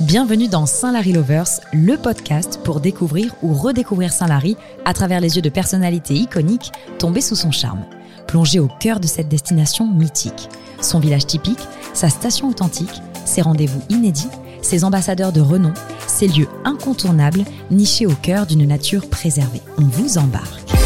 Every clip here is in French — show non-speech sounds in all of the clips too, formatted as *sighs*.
Bienvenue dans Saint-Larry Lovers, le podcast pour découvrir ou redécouvrir Saint-Larry à travers les yeux de personnalités iconiques tombées sous son charme. Plongez au cœur de cette destination mythique. Son village typique, sa station authentique, ses rendez-vous inédits, ses ambassadeurs de renom, ses lieux incontournables nichés au cœur d'une nature préservée. On vous embarque.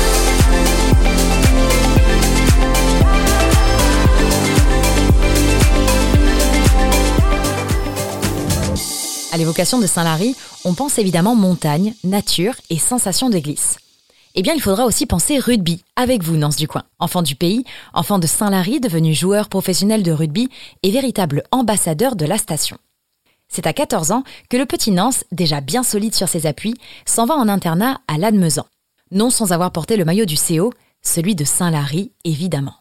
À l'évocation de Saint-Lary, on pense évidemment montagne, nature et sensation de glisse. Eh bien, il faudra aussi penser rugby, avec vous, Nance du coin. Enfant du pays, enfant de Saint-Lary, devenu joueur professionnel de rugby et véritable ambassadeur de la station. C'est à 14 ans que le petit Nance, déjà bien solide sur ses appuis, s'en va en internat à Lannemezan. Non sans avoir porté le maillot du CO, celui de Saint-Lary, évidemment.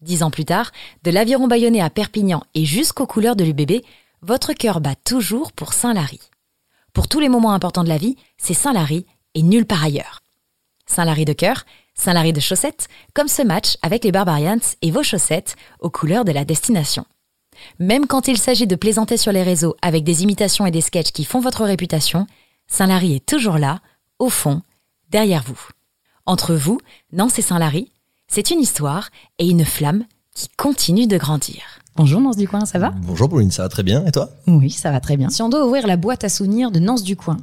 Dix ans plus tard, de l'Aviron Bayonnais à Perpignan et jusqu'aux couleurs de l'UBB, votre cœur bat toujours pour Saint-Lary. Pour tous les moments importants de la vie, c'est Saint-Lary et nulle part ailleurs. Saint-Lary de cœur, Saint-Lary de chaussettes, comme ce match avec les Barbarians et vos chaussettes aux couleurs de la destination. Même quand il s'agit de plaisanter sur les réseaux avec des imitations et des sketchs qui font votre réputation, Saint-Lary est toujours là, au fond, derrière vous. Entre vous, Nance et Saint-Lary, c'est une histoire et une flamme qui continue de grandir. Bonjour Nance du Coin, ça va? Bonjour Pauline, ça va très bien et toi? Oui, ça va très bien. Si on doit ouvrir la boîte à souvenirs de Nance du Coin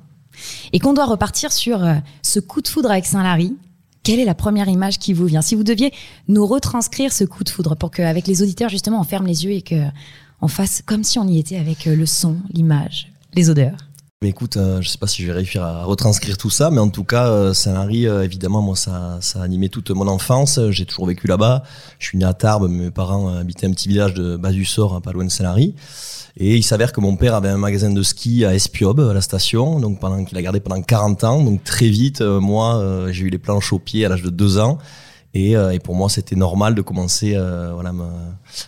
et qu'on doit repartir sur euh, ce coup de foudre avec Saint-Lary, quelle est la première image qui vous vient? Si vous deviez nous retranscrire ce coup de foudre pour qu'avec les auditeurs justement on ferme les yeux et que on fasse comme si on y était avec euh, le son, l'image, les odeurs. Mais écoute, euh, je sais pas si je vais réussir à retranscrire tout ça, mais en tout cas, euh, Saint-Lary, euh, évidemment, moi, ça, ça a animé toute mon enfance. J'ai toujours vécu là-bas. Je suis né à Tarbes, mes parents habitaient un petit village de Bas-du-Sort, pas loin de Saint-Lary. Et il s'avère que mon père avait un magasin de ski à Espiob, à la station, donc pendant qu'il a gardé pendant 40 ans. Donc très vite, moi, j'ai eu les planches au pied à l'âge de 2 ans. Et, et, pour moi, c'était normal de commencer euh, voilà ma,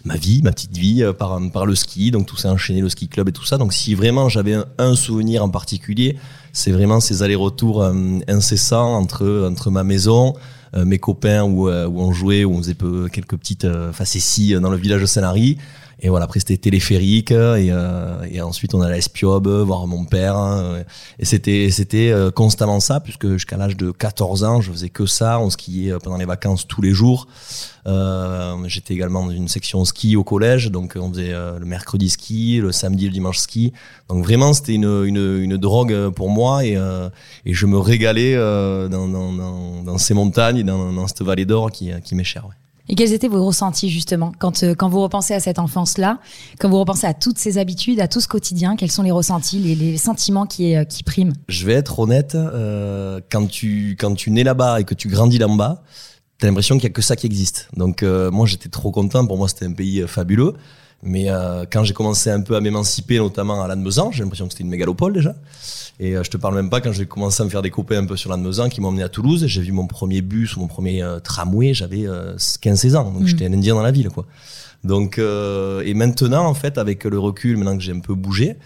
ma, vie, ma petite vie euh, par, par le ski. Donc tout s'est enchaîné, le ski club et tout ça. Donc si vraiment j'avais un, souvenir en particulier, c'est vraiment ces allers-retours euh, incessants entre entre ma maison, mes copains où, où on jouait, où on faisait quelques petites facéties dans le village de Saint-Lary et voilà, après c'était téléphérique et, euh, et, ensuite on allait à Espiob voir mon père. Hein, et c'était c'était euh, constamment ça puisque jusqu'à l'âge de 14 ans, je faisais que ça. On skiait euh, pendant les vacances tous les jours. Euh, J'étais également dans une section ski au collège, donc on faisait euh, le mercredi ski, le samedi, le dimanche ski. Donc vraiment c'était une, une, une, drogue pour moi et, et je me régalais dans, dans, dans, dans, ces montagnes, dans, dans cette vallée d'or qui, qui m'est chère. Ouais. Et quels étaient vos ressentis justement quand, euh, quand vous repensez à cette enfance-là, quand vous repensez à toutes ces habitudes, à tout ce quotidien, quels sont les ressentis, les, les sentiments qui, euh, qui priment? Je vais être honnête, euh, quand tu quand tu nais là-bas et que tu grandis là-bas, t'as l'impression qu'il y a que ça qui existe. Donc moi j'étais trop content, pour moi c'était un pays fabuleux. Mais euh, quand j'ai commencé un peu à m'émanciper, notamment à Lannemezan, j'ai l'impression que c'était une mégalopole déjà. Et euh, je te parle même pas quand j'ai commencé à me faire des copains un peu sur Lannemezan qui m'ont emmené à Toulouse. J'ai vu mon premier bus ou mon premier euh, tramway, j'avais 15-16 ans, donc mmh. j'étais un Indien dans la ville, quoi. Donc euh, et maintenant en fait avec le recul, maintenant que j'ai un peu bougé,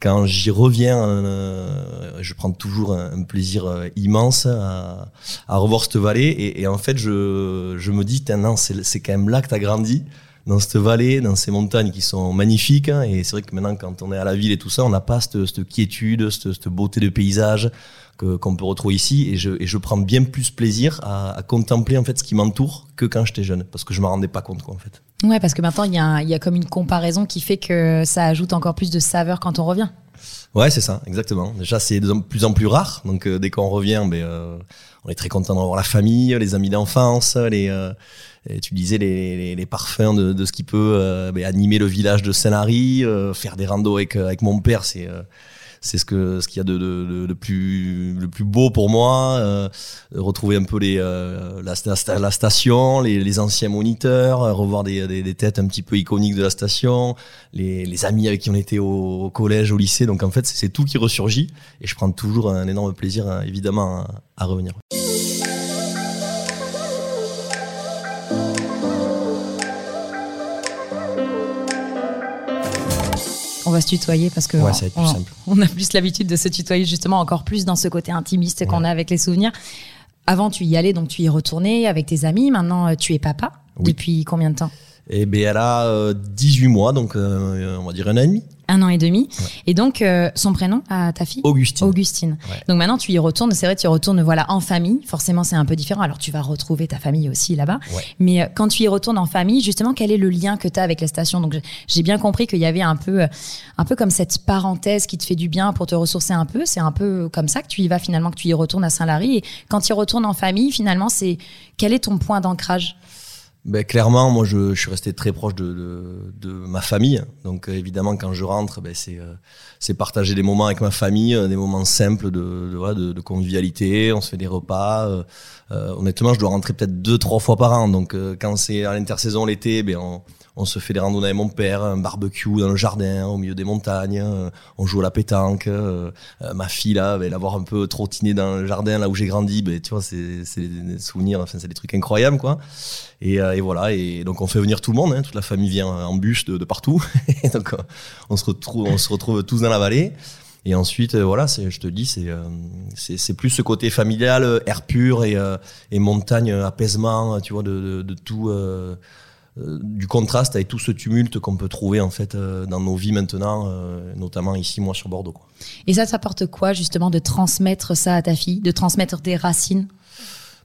quand j'y reviens, euh, je prends toujours un, un plaisir immense à, à, revoir cette vallée et, et en fait je, je me dis, non, c'est quand même là que t'as grandi dans cette vallée, dans ces montagnes qui sont magnifiques. Hein, et c'est vrai que maintenant, quand on est à la ville et tout ça, on n'a pas cette, quiétude, cette, beauté de paysage qu'on peut retrouver ici. Et je, prends bien plus plaisir à, contempler en fait ce qui m'entoure que quand j'étais jeune, parce que je m'en rendais pas compte quoi en fait. Ouais, parce que maintenant il y, a, il y a comme une comparaison qui fait que ça ajoute encore plus de saveur quand on revient. Ouais, c'est ça, exactement. Déjà, c'est de plus en plus rare. Donc, euh, dès qu'on revient, ben, euh, on est très content de revoir la famille, les amis d'enfance, les, euh, tu disais les, les, les, parfums de, de ce qui peut euh, ben, animer le village de Saint-Lary, euh, faire des randos avec, avec mon père, c'est c'est ce que ce qu'il y a de, de, de, plus le plus beau pour moi euh, retrouver un peu les euh, la, la, la, station les, les, anciens moniteurs revoir des, des, des, têtes un petit peu iconiques de la station les, les amis avec qui on était au, au collège au lycée. Donc en fait c'est tout qui ressurgit et je prends toujours un énorme plaisir évidemment à, à revenir on va se tutoyer parce que ouais, ça va être plus on, simple. on, a plus l'habitude de se tutoyer justement encore plus dans ce côté intimiste qu'on a avec les souvenirs. Avant, tu y allais, donc tu y retournais avec tes amis. Maintenant, tu es papa. Oui. Depuis combien de temps? Et ben elle a 18 mois, donc on va dire un an et demi un an et demi. Et donc, euh, son prénom à ta fille? Augustine. Augustine. Donc maintenant, tu y retournes. C'est vrai, tu y retournes voilà, en famille. Forcément, c'est un peu différent. Alors, tu vas retrouver ta famille aussi là-bas. Mais euh, quand tu y retournes en famille, justement, quel est le lien que tu as avec la station? Donc, j'ai bien compris qu'il y avait un peu, euh, un peu comme cette parenthèse qui te fait du bien pour te ressourcer un peu. C'est un peu comme ça que tu y vas finalement, que tu y retournes à Saint-Lary. Et quand tu y retournes en famille, finalement, c'est quel est ton point d'ancrage? Ben, clairement, moi, je, je, suis resté très proche de, de, de ma famille. Donc, euh, évidemment, quand je rentre, ben, c'est euh, c'est partager des moments avec ma famille, euh, des moments simples de, de, de convivialité. On se fait des repas. honnêtement, je dois rentrer peut-être deux, trois fois par an. Donc, quand c'est à l'intersaison l'été, ben, on, on se fait des randonnées avec mon père, un barbecue dans le jardin, au milieu des montagnes. Euh, on joue à la pétanque. Euh, euh, ma fille là, elle avoir un peu trottiné dans le jardin là où j'ai grandi, ben, tu vois, c'est des souvenirs, enfin c'est des trucs incroyables quoi. Et, et, voilà, et donc on fait venir tout le monde, hein, toute la famille vient en bus de, de partout. *laughs* et donc on se retrouve, on se retrouve tous dans la vallée. Et ensuite, voilà, je te dis, c'est c'est plus ce côté familial, air pur et, et montagne, apaisement, tu vois, de, de tout. Euh, du contraste avec tout ce tumulte qu'on peut trouver en fait euh, dans nos vies maintenant, euh, notamment ici moi sur Bordeaux. Quoi. Et ça t'apporte quoi justement de transmettre ça à ta fille, de transmettre des racines?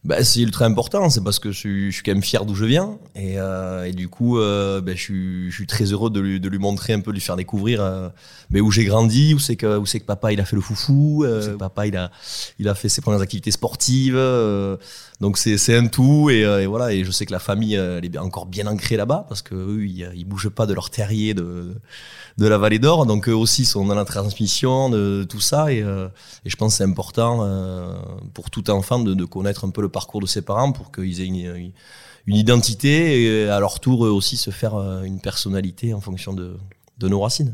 Ben, c'est ultra important, c'est parce que je suis, je suis, quand même fier d'où je viens et, euh, et du coup, euh, ben, je, suis, je suis très heureux de lui, de lui montrer un peu, de lui faire découvrir euh, ben, où j'ai grandi, où c'est que où c'est que papa il a fait le foufou, euh, papa il a il a fait ses premières activités sportives, euh, donc c'est un tout et, et, voilà et je sais que la famille elle est encore bien ancrée là-bas parce que eux ils, ils bougent pas de leur terrier de de la Vallée d'Or. Donc eux aussi sont dans la transmission de tout ça. Et, euh, je pense c'est important euh, pour tout enfant de, connaître un peu le parcours de ses parents pour qu'ils aient une, identité et à leur tour eux aussi se faire euh, une personnalité en fonction de nos racines.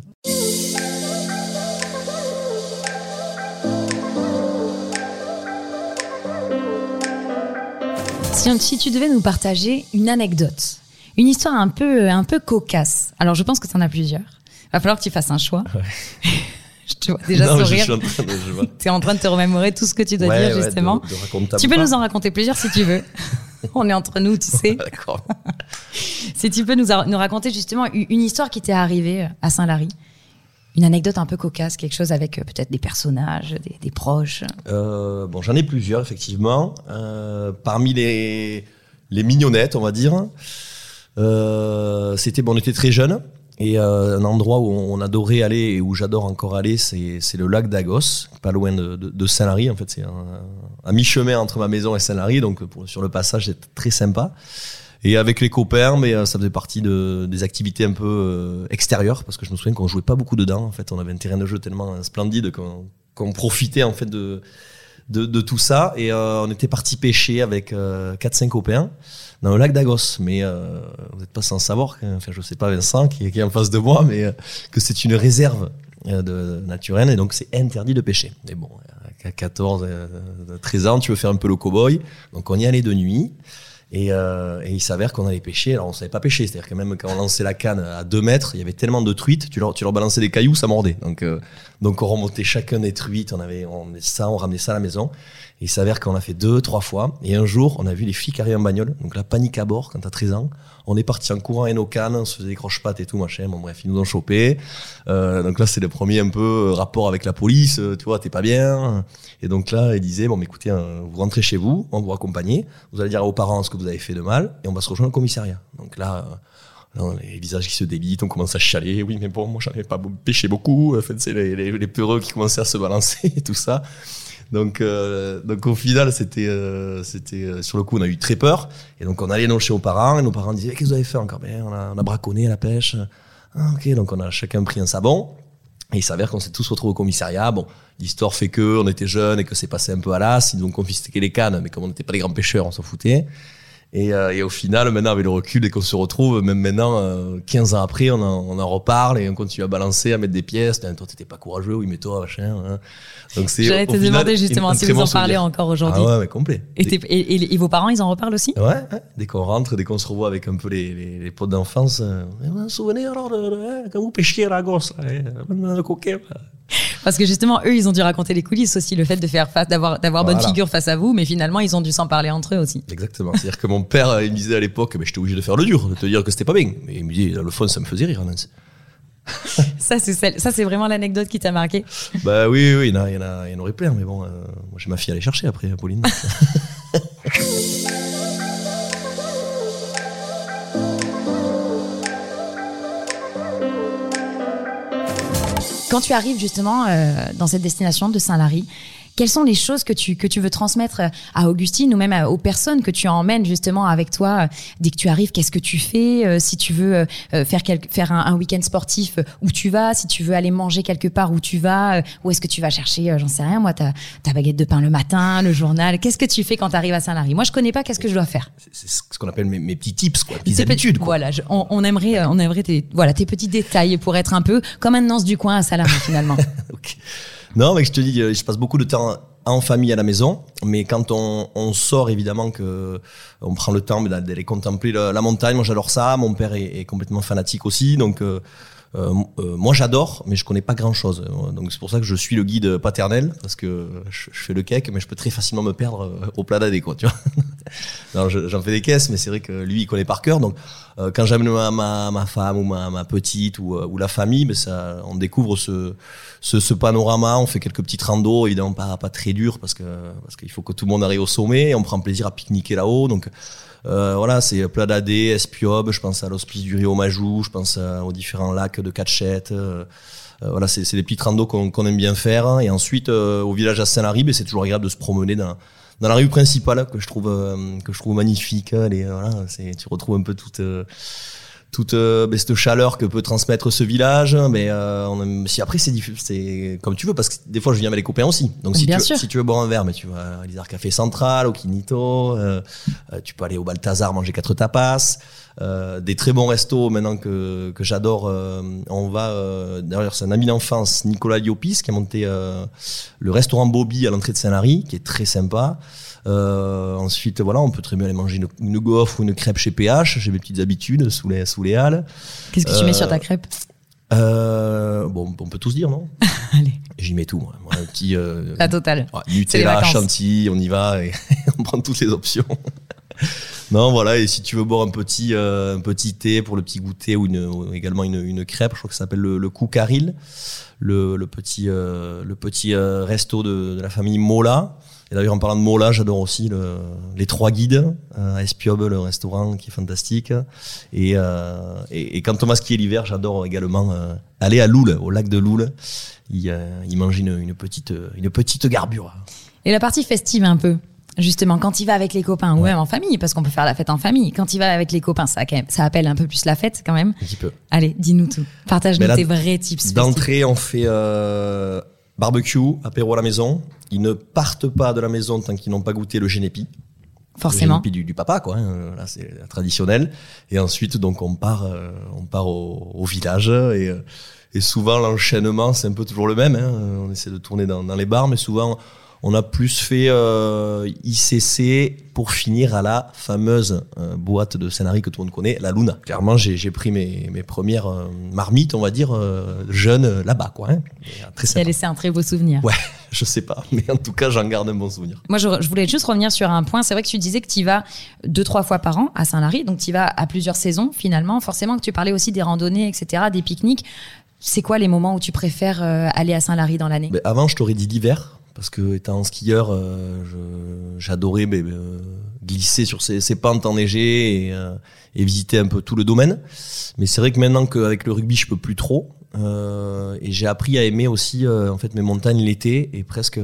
Si, tu devais nous partager une anecdote, une histoire un peu, un peu cocasse, alors je pense que tu en as plusieurs, va falloir que tu fasses un choix. *laughs* je te vois déjà sourire. tu *laughs* es en train de te remémorer tout ce que tu dois dire, justement. tu peux nous en raconter plusieurs si tu veux. *laughs* On est entre nous, tu sais. D'accord. si tu peux nous, nous raconter justement une histoire qui t'est arrivée à Saint-Lary. Une anecdote un peu cocasse, quelque chose avec euh, peut-être des personnages, des, proches. Euh, bon, j'en ai plusieurs, effectivement. Euh, parmi les, les mignonnettes, on va dire, c'était, bon, on était très jeunes. Et un endroit où on adorait aller et où j'adore encore aller, c'est le lac d'Agos, pas loin de, de, Saint-Lary. En fait, c'est un, mi-chemin entre ma maison et Saint-Lary, donc pour, sur le passage, c'est très sympa. Et avec les copains, mais euh, ça faisait partie de, des activités un peu euh, extérieures, parce que je me souviens qu'on jouait pas beaucoup dedans. En fait, on avait un terrain de jeu tellement splendide qu'on profitait en fait de, de, de tout ça. Et euh, on était parti pêcher avec euh, 4-5 copains dans le lac d'Agos. Mais euh, vous n'êtes pas sans savoir, enfin je sais pas Vincent qui, est en face de moi, mais euh, que c'est une réserve euh, de naturelle et donc c'est interdit de pêcher. Mais bon, à 14, 13 ans, tu veux faire un peu le cow-boy, donc on y allait de nuit. Et, euh, et, il s'avère qu'on allait pêcher. Alors on savait pas pêcher, c'est-à-dire que même quand on lançait la canne à 2 mètres, il y avait tellement de truites, tu leur, tu leur balançais des cailloux, ça mordait. Donc, euh, donc on remontait chacun des truites, on avait on ça, on ramenait ça à la maison. Et il s'avère qu'on a fait deux, trois fois. Et un jour, on a vu les flics arriver en bagnole. Donc la panique à bord quand t'as 13 ans. On est parti en courant et nos cannes, on se faisait des croche-pattes et tout, machin. Bon, bref, ils nous ont chopé. Euh, donc là, c'est le premier un peu euh, rapport avec la police. Euh, tu vois, t'es pas bien. Et donc là, ils disaient, bon, mais écoutez, hein, vous rentrez chez vous, on vous accompagner. Vous allez dire aux parents ce que vous avez fait de mal et on va se rejoindre au commissariat. Donc là, les visages qui se délitent, on commence à chialer. Oui, mais bon, moi, j'en ai pas pêché beaucoup. En fait, c'est les, les, les peureux qui commençaient à se balancer et tout ça. Donc, euh, donc au final, c'était, euh, c'était euh, sur le coup, on a eu très peur. Et donc, on allait nous chez nos parents et nos parents disaient Qu'est-ce que vous avez fait encore? Ben, on, a, on a braconné à la pêche. Ah, ok, donc on a chacun pris un sabon. Et il s'avère qu'on s'est tous retrouvés au commissariat. Bon, l'histoire fait que on était jeunes et que c'est passé un peu à l'as. Ils nous ont confisqué les cannes, mais comme on n'était pas des grands pêcheurs, on s'en foutait. Et, euh, et, au final, maintenant, avec le recul, dès qu'on se retrouve, même maintenant, euh, 15 ans après, on en, on en, reparle et on continue à balancer, à mettre des pièces. Toi, t'étais pas courageux, oui, mais toi, machin. Hein. Donc c'est. J'allais te demander justement si vous en parlez encore aujourd'hui. Ah ouais, mais complet. Et, et, et, vos parents, ils en reparlent aussi? Ouais, dès qu'on rentre, dès qu'on se revoit avec un peu les, les, les potes d'enfance, euh, vous vous souvenez alors de, de, hein, quand vous pêchiez à la gosse, là, hein, le coquet. *laughs* Parce que justement, eux, ils ont dû raconter les coulisses aussi, le fait de faire face, d'avoir, d'avoir bonne figure face à vous, mais finalement, ils ont dû s'en parler entre eux aussi. Exactement. C'est-à-dire que mon père, il me disait à l'époque, mais j'étais obligé de faire le dur, de te dire que c'était pas bien. Mais il me dit, dans le fond, ça me faisait rire, Nancy. *laughs* ça, c'est ça, c'est vraiment l'anecdote qui t'a marqué. Bah oui, oui, il y en, a, il y en, a, il y en aurait plein, mais bon, euh, moi j'ai ma fille à aller chercher après, Pauline. *laughs* Quand tu arrives justement euh, dans cette destination de Saint-Lary, quelles sont les choses que tu, que tu veux transmettre à Augustine ou même aux personnes que tu emmènes justement avec toi dès que tu arrives Qu'est-ce que tu fais euh, Si tu veux euh, faire, faire un, week-end sportif, où tu vas Si tu veux aller manger quelque part, où tu vas Où est-ce que tu vas chercher, j'en sais rien, moi, ta, ta baguette de pain le matin, le journal Qu'est-ce que tu fais quand tu arrives à Saint-Lary? Moi, je connais pas, qu'est-ce que je dois faire C'est ce qu'on appelle mes, petits tips, quoi, petites habitudes. Quoi. Voilà, on, aimerait, on aimerait tes, voilà, tes petits détails pour être un peu comme un nonce du coin à Saint-Lary finalement. *laughs* okay. Non, mais je te dis, je passe beaucoup de temps en famille à la maison, mais quand on, on sort évidemment que on prend le temps d'aller contempler la, montagne. Moi, j'adore ça. Mon père est, est, complètement fanatique aussi, donc. Euh, euh, euh, moi j'adore, mais je connais pas grand chose. Donc c'est pour ça que je suis le guide paternel parce que je, fais le cake, mais je peux très facilement me perdre au plat d'adé quoi. Tu vois *laughs* J'en fais des caisses, mais c'est vrai que lui il connaît par cœur. Donc quand j'amène ma, ma, femme ou ma, ma petite ou, ou la famille, ben, ça, on découvre ce ce, ce, panorama. On fait quelques petites randos, évidemment pas, pas très dur parce que parce qu'il faut que tout le monde arrive au sommet. Et on prend plaisir à pique-niquer là-haut. Donc euh, voilà, c'est Pladade, Espiob. Je pense à l'hospice du Rio Majou. Je pense aux différents lacs de Catchette. Euh, euh, voilà, c'est des petites randos qu'on aime bien faire. Et ensuite, au village à Saint-Lary, ben, c'est toujours agréable de se promener dans dans la rue principale que je trouve que je trouve magnifique. Les, voilà, tu retrouves un peu toute toute euh, cette chaleur que peut transmettre ce village. Mais euh, on si après c'est c'est comme tu veux parce que des fois je viens avec les copains aussi. Donc si tu, si tu veux boire un verre, mais tu vas à l'Isar Café Central, au Kinito, euh, euh, tu peux aller au Balthazar manger quatre tapas. Euh, des très bons restos maintenant que, que j'adore. on va d'ailleurs c'est un ami d'enfance Nicolas Liopis qui a monté le restaurant Bobby à l'entrée de Saint-Lary qui est très sympa. Euh, ensuite, voilà, on peut très bien aller manger une, une gaufre ou une crêpe chez PH. J'ai mes petites habitudes sous les, sous les halles. Qu'est-ce que tu mets sur ta crêpe euh, bon, on peut tous dire, non *laughs* Allez. J'y mets tout, moi. un petit. Euh, La totale. Nutella, chantilly, on y va et *laughs* on prend toutes les options. non, voilà. Et si tu veux boire un petit, euh, un petit thé pour le petit goûter ou, une, également une, une crêpe, je crois que ça s'appelle le, le Koukaril, le, le petit, euh, le petit euh, resto de, de, la famille Mola. Et d'ailleurs, en parlant de Mola, j'adore aussi le, les trois guides euh, Espiobe, le restaurant qui est fantastique. Et, euh, et, et, quand Thomas skier l'hiver, j'adore également euh, aller à Loul, au lac de Loul. Il, euh, il mange une, une, petite, une petite garbure. Et la partie festive un peu Justement, quand il va avec les copains, ou même en famille, parce qu'on peut faire la fête en famille, quand il va avec les copains, ça, ça appelle un peu plus la fête quand même. Un petit peu. Allez, dis-nous tout. Partage-nous tes vrais tips. D'entrée, on fait barbecue, apéro à la maison. Ils ne partent pas de la maison tant qu'ils n'ont pas goûté le génépi. Forcément. Le génépi du, papa, quoi. Hein. Là, c'est traditionnel. Et ensuite, donc, on part, euh, on part au, au village et, euh, et souvent l'enchaînement, c'est un peu toujours le même. Hein. On essaie de tourner dans, dans les bars, mais souvent on a plus fait euh, ICC pour finir à la fameuse euh, boîte de scénario que tout le monde connaît, la Luna. Clairement, j'ai pris mes, mes premières euh, marmites, on va dire, jeunes là-bas. quoi. Hein. Très Qui a laissé un très beau souvenir. Ouais, *laughs* je sais pas, mais en tout cas, j'en garde un bon souvenir. Moi, je, je, voulais juste revenir sur un point. C'est vrai que tu disais que tu y vas deux, trois fois par an à Saint-Lary, donc tu y vas à plusieurs saisons finalement. Forcément que tu parlais aussi des randonnées, etc., des pique-niques. C'est quoi les moments où tu préfères aller à Saint-Lary dans l'année? Avant, je t'aurais dit l'hiver parce que étant skieur, euh, j'adorais euh, glisser sur ces, ces pentes enneigées et, euh, et, visiter un peu tout le domaine. Mais c'est vrai que maintenant qu'avec le rugby, je peux plus trop. Et j'ai appris à aimer aussi en fait mes montagnes l'été et presque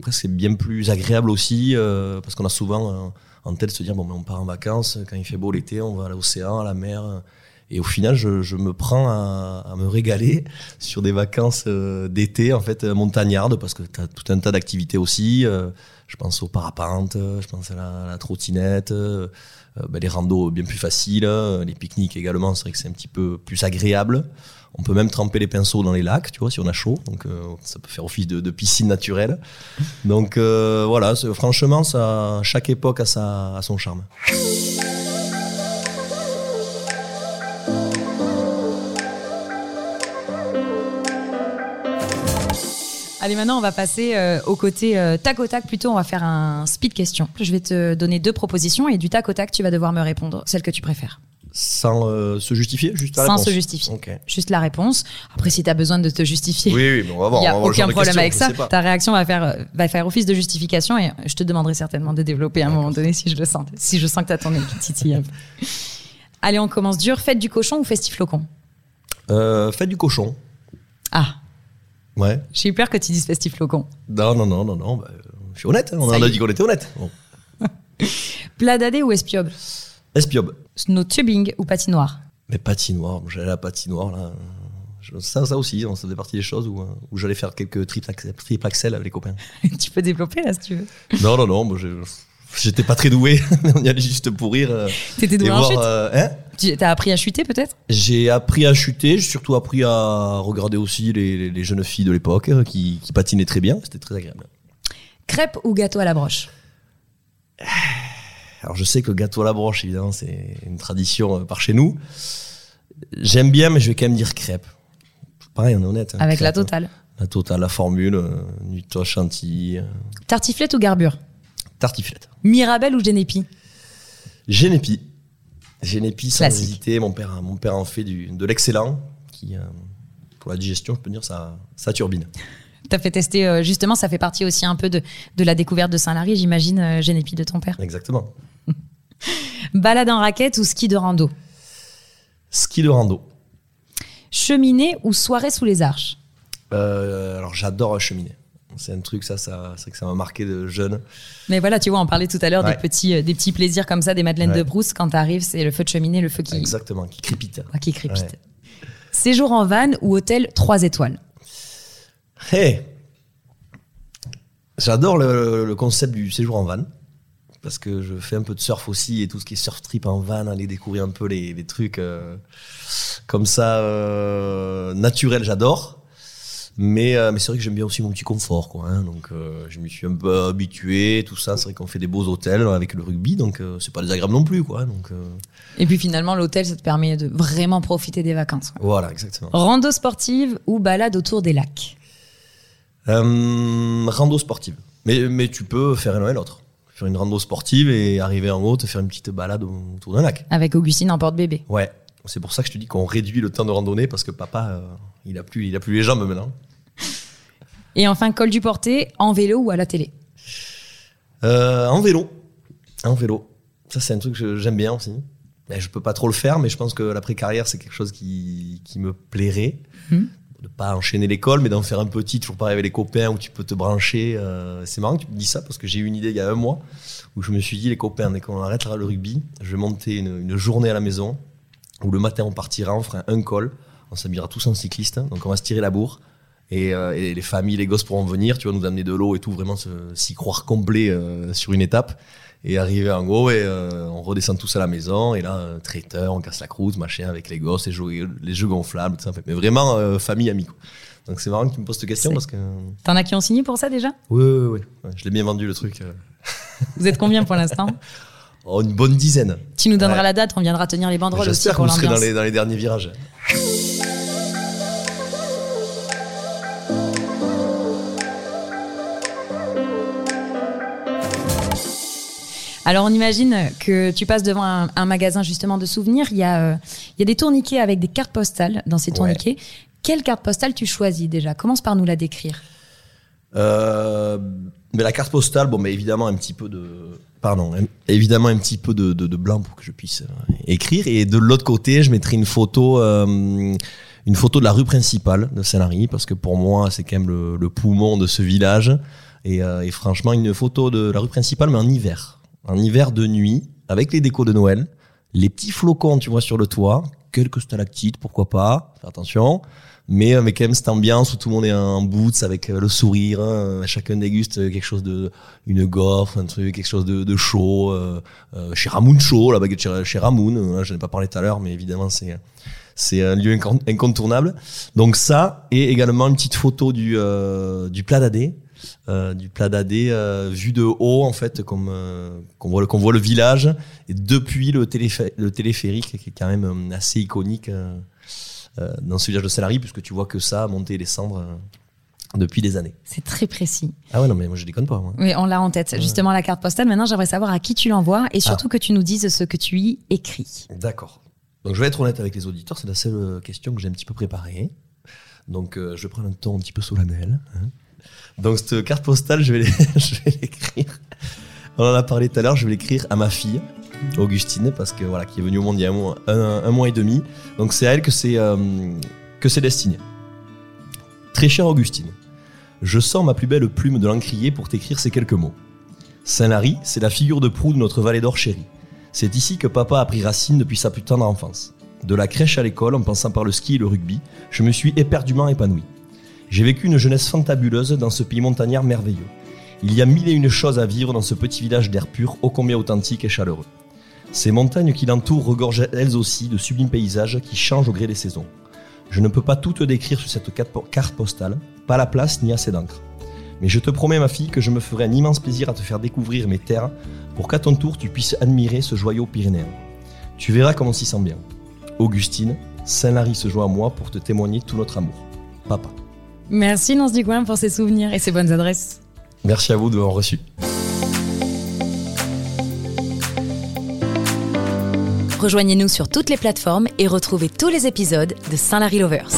presque c'est bien plus agréable aussi parce qu'on a souvent en tête de se dire bon ben, on part en vacances quand il fait beau l'été on va à l'océan à la mer et au final, je, je me prends à, à, me régaler sur des vacances euh, d'été, en fait, montagnardes, parce que tu as tout un tas d'activités aussi. Euh, je pense au parapente, je pense à la, trottinette, euh, ben, les randos bien plus faciles, les pique-niques également, c'est vrai que c'est un petit peu plus agréable. On peut même tremper les pinceaux dans les lacs, tu vois, si on a chaud. Donc, ça peut faire office de, de piscine naturelle. Donc, voilà, franchement, ça, chaque époque a, sa, a son charme. Allez, maintenant, on va passer euh, au côté euh, tac au tac. Plutôt, on va faire un speed question. Je vais te donner deux propositions et du tac au tac, tu vas devoir me répondre celle que tu préfères. Sans euh, se justifier, juste la Sans réponse. se justifier. Juste la réponse. Après, si tu as besoin de te justifier, Oui, oui, mais on va voir. il n'y a aucun problème question, avec ça. Ta réaction va faire, va faire office de justification et je te demanderai certainement de développer à un moment donné si je le sens. Si je sens que tu as ton peu. *laughs* Allez, on commence dur. Fête du cochon ou festiflocon Euh, faites du cochon. Ah, Ouais. j'ai eu peur que tu dises festiflocon. Non, non, non, non, non. bah, je suis honnête. hein, On Ça en a y est. dit qu'on était honnête. Bon. *laughs* Plat dadé ou espiobe? Espiobe. Snow tubing ou patinoire? Mais patinoire. J'allais à la patinoire, là. Je- Ça, ça aussi, hein, ça faisait partie des choses où, euh, où j'allais faire quelques triple axel, triple axel avec les copains. *laughs* Tu peux développer là si tu veux. non, non, non. Moi, je- j'étais pas très doué. *laughs* On y allait juste pour rire. euh, T'étais doué en voir, chute euh, hein? Tu as appris à chuter peut-être? J'ai appris à chuter, j'ai surtout appris à regarder aussi les, les- les jeunes filles de l'époque euh, qui, qui patinaient très bien. C'était très agréable. Crêpe ou gâteau à la broche? *sighs* Alors je sais que gâteau à la broche, évidemment, c'est une tradition euh, par chez nous. J'aime bien, mais je vais quand même dire crêpe. Pareil, on est honnête. hein, Avec la crêpe, totale. hein. La totale, la formule, euh, chantilly, euh, Tartiflette ou garbure? Tartiflette. Mirabelle ou génépi Génépi. Génépi, sans Classique. hésiter. Mon père, mon père en fait du, de l'excellent, qui, euh, pour la digestion, je peux dire, ça, ça turbine. *laughs* T'as fait tester, euh, justement, ça fait partie aussi un peu de, de la découverte de Saint-Lary, j'imagine, euh, génépi de ton père. Exactement. *laughs* Balade en raquette ou ski de rando? Ski de rando. Cheminée ou soirée sous les arches? Alors j'adore cheminer. C'est un truc, ça, ça c'est que ça m'a marqué de jeune. Mais voilà, tu vois, on parlait tout à l'heure Ouais. des, petits, euh, des petits plaisirs comme ça, des madeleines Ouais. de brousse. Quand t'arrives, c'est le feu de cheminée, le feu qui, Exactement, qui crépite. ah, qui crépite. Ouais. Séjour en van ou hôtel 3 étoiles? Hey J'adore le, le concept du séjour en van. Parce que je fais un peu de surf aussi et tout ce qui est surf trip en van, aller découvrir un peu les, les trucs euh, comme ça euh, naturels, j'adore. Mais, euh, mais c'est vrai que j'aime bien aussi mon petit confort, quoi. hein. donc euh, je me suis un peu habitué, tout ça. C'est vrai qu'on fait des beaux hôtels avec le rugby, donc euh, c'est pas désagréable non plus, quoi. Donc euh, Et puis finalement, l'hôtel, ça te permet de vraiment profiter des vacances. quoi. voilà, exactement. Rando sportive ou balade autour des lacs? Rando sportive. Mais, mais tu peux faire l'un et l'autre. Faire une rando sportive et arriver en haut, te faire une petite balade autour d'un lac. Avec Augustine en porte-bébé. Ouais. C'est pour ça que je te dis qu'on réduit le temps de randonnée parce que papa, il a plus, il a plus les jambes maintenant. Et enfin, col du porté, en vélo ou à la télé Euh, en vélo. En vélo. Ça, c'est un truc que j'aime bien aussi. Mais je peux pas trop le faire, mais je pense que l'après-carrière, c'est quelque chose qui, qui me plairait. Mhm. De pas enchaîner l'école, mais d'en faire un petit, toujours pareil avec les copains, où tu peux te brancher. euh, c'est marrant que tu me dis ça, parce que j'ai eu une idée il y a un mois, où je me suis dit, les copains, dès qu'on arrêtera le rugby, je vais monter une, une journée à la maison, où le matin on partira, on fera un col, on s'habillera tous en cycliste, hein, donc on va se tirer la bourre. Et, euh, et les familles, les gosses pourront venir, tu vas nous amener de l'eau et tout, vraiment s'y croire complet euh, sur une étape. Et arriver en gros, et euh, on redescend tous à la maison, et là, traiteur, on casse la croûte, machin, avec les gosses, les jeux, les jeux gonflables, tout ça. Mais vraiment, famille, amis. Quoi. Donc c'est marrant que tu me poses cette question parce que. T'en as qui ont signé pour ça déjà? Oui, oui, oui. Ouais, je l'ai bien vendu le truc. Vous êtes combien pour l'instant? Oh, une bonne dizaine. Tu nous donneras Ouais. la date, on viendra tenir les banderoles aussi J'espère que vous serez dans les, dans les derniers virages. Alors on imagine que tu passes devant un, un magasin justement de souvenirs, il y, a, euh, il y a des tourniquets avec des cartes postales dans ces Ouais. tourniquets. Quelle carte postale tu choisis déjà? Commence par nous la décrire. Euh, mais la carte postale, bon, mais évidemment un petit peu de, pardon, évidemment un petit peu de, de- de blanc pour que je puisse euh, écrire. Et de l'autre côté, je mettrai une photo, euh, une photo de la rue principale de Saint-Lary, parce que pour moi, c'est quand même le, le poumon de ce village. Et, et franchement, une photo de la rue principale, mais en hiver, en hiver de nuit, avec les décos de Noël, les petits flocons, tu vois, sur le toit, quelques stalactites, pourquoi pas, fais attention mais avec quand même cette ambiance où tout le monde est en boots avec euh, le sourire, hein, chacun déguste quelque chose de, une gaufre, un truc, quelque chose de, de chaud, euh, euh, chez Ramoun chaud, la baguette chez, Ramoun, euh, je n'ai pas parlé tout à l'heure, mais évidemment c'est c'est un lieu incon- incontournable. Donc ça et également une petite photo du euh, du plat d'Adé. Euh, du plat d'Adé euh, vu de haut en fait comme euh, qu'on voit le qu'on voit le village et depuis le, le téléphérique qui est quand même assez iconique dans ce village de Salary, puisque tu vois que ça, monter et descendre depuis des années. C'est très précis. Ah ouais, non, mais moi je déconne pas. Moi. Oui, on l'a en tête. Justement, la carte postale. Maintenant, j'aimerais savoir à qui tu l'envoies et surtout Ah. que tu nous dises ce que tu y écris. D'accord. Donc je vais être honnête avec les auditeurs, c'est la seule question que j'ai un petit peu préparée. Donc euh, je vais prendre un ton un petit peu solennel. hein. Donc cette carte postale, *laughs* je vais l'écrire. On en a parlé tout à l'heure, je vais l'écrire à ma fille, Augustine, parce que voilà, qui est venue au monde il y a un mois, un- mois et demi. Donc c'est à elle que c'est euh, que c'est destiné. Très chère Augustine, je sors ma plus belle plume de l'encrier pour t'écrire ces quelques mots. Saint-Lary, c'est la figure de proue de notre vallée d'or chérie. C'est ici que papa a pris racine depuis sa plus tendre enfance. De la crèche à l'école, en passant par le ski et le rugby, je me suis éperdument épanoui. J'ai vécu une jeunesse fantabuleuse dans ce pays montagnard merveilleux. Il y a mille et une choses à vivre dans ce petit village d'air pur, ô combien authentique et chaleureux. Ces montagnes qui l'entourent regorgent elles aussi de sublimes paysages qui changent au gré des saisons. Je ne peux pas tout te décrire sur cette carte po- carte postale, pas la place ni assez d'encre. Mais je te promets, ma fille, que je me ferai un immense plaisir à te faire découvrir mes terres pour qu'à ton tour tu puisses admirer ce joyau pyrénéen. Tu verras comme on s'y sent bien. Augustine, Saint-Lary se joint à moi pour te témoigner tout notre amour. Papa. Merci, Nance du Coin, pour ces souvenirs et ces bonnes adresses. Merci à vous de m'avoir reçu. Rejoignez-nous sur toutes les plateformes et retrouvez tous les épisodes de Saint-Larry Lovers.